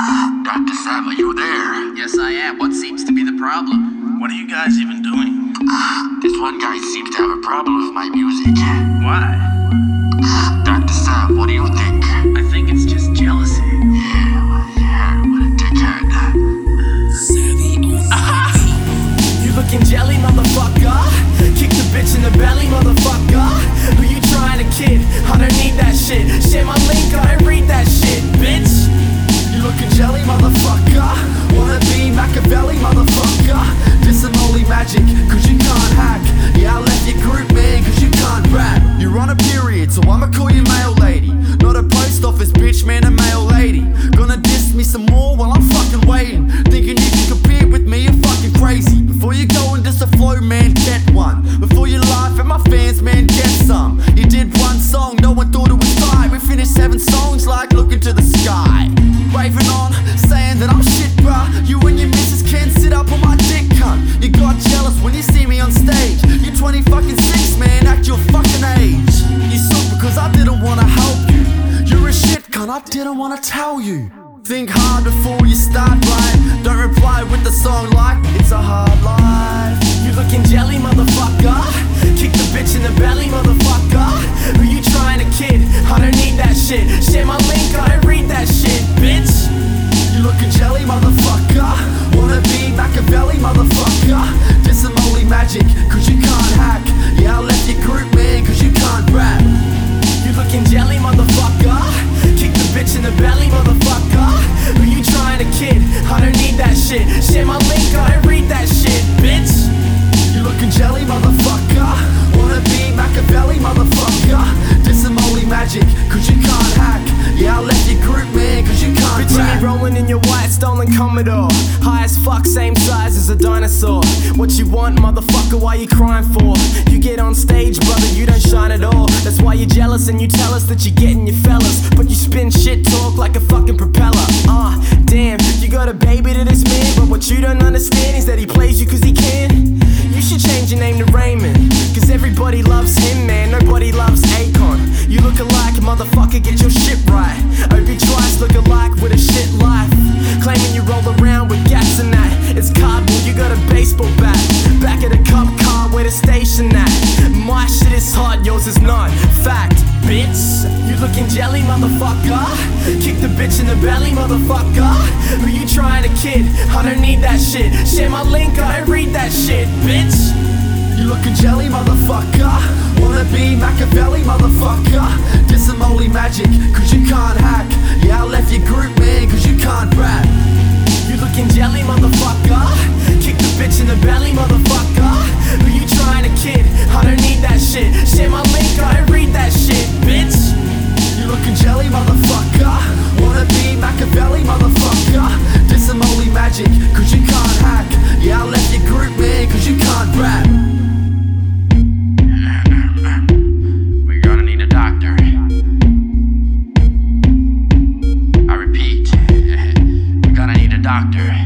Dr. Sam, are you there? Yes, I am. What seems to be the problem? What are you guys even doing? This one guy seems to have a problem with my music. Why? Dr. Sam, what do you think? I think it's just jealousy. Yeah, yeah, what a dickhead. You looking jelly, motherfucker? Kick the bitch in the belly, motherfucker. Who you trying to kid? I don't need that shit. Share my link, I bitch, man, a mail lady. Gonna diss me some more while I'm fucking waiting. Thinking you can compete with me, you're fucking crazy. Before you go and diss a flow, man, get one. Before you laugh at my fans, man, get some. You did one song, no one thought it was fine. We finished seven songs like looking to the cunt, I didn't wanna tell you. Think hard before you start right. Don't reply with the song like it's a hard life. You looking jelly, motherfucker. Kick the bitch in the belly, motherfucker. Who you trying to kid? I don't need that shit. Share my link, I read that shit, bitch. You looking jelly, motherfucker. Wanna be Machiavelli, motherfucker. Holy magic, cause you can't hack. Yeah, I left your group, man, cause you can't Bitch, rap. rolling in your white stolen Commodore. High as fuck, same size as a dinosaur. What you want, motherfucker? Why you crying for? You get on stage, brother, you don't shine at all. That's why you're jealous and you tell us that you're getting your fellas. But you spin shit talk like a fucking propeller. Ah, damn, you got a baby to this man. You don't understand is that he plays you cause he can. You should change your name to Raymond. Cause everybody loves him, man. Nobody loves Akon. You look alike, motherfucker, get your shit right. Obi Trice look alike with a shit life. Claiming you roll around with gas and that. It's cardboard, you got a baseball bat. Back at a cop car where the station at. My shit is hot, yours is not. Looking jelly, motherfucker. Kick the bitch in the belly, motherfucker. Who you trying to kid? I don't need that shit. Share my link, I don't read that shit, bitch. You looking jelly, motherfucker. Wanna be doctor.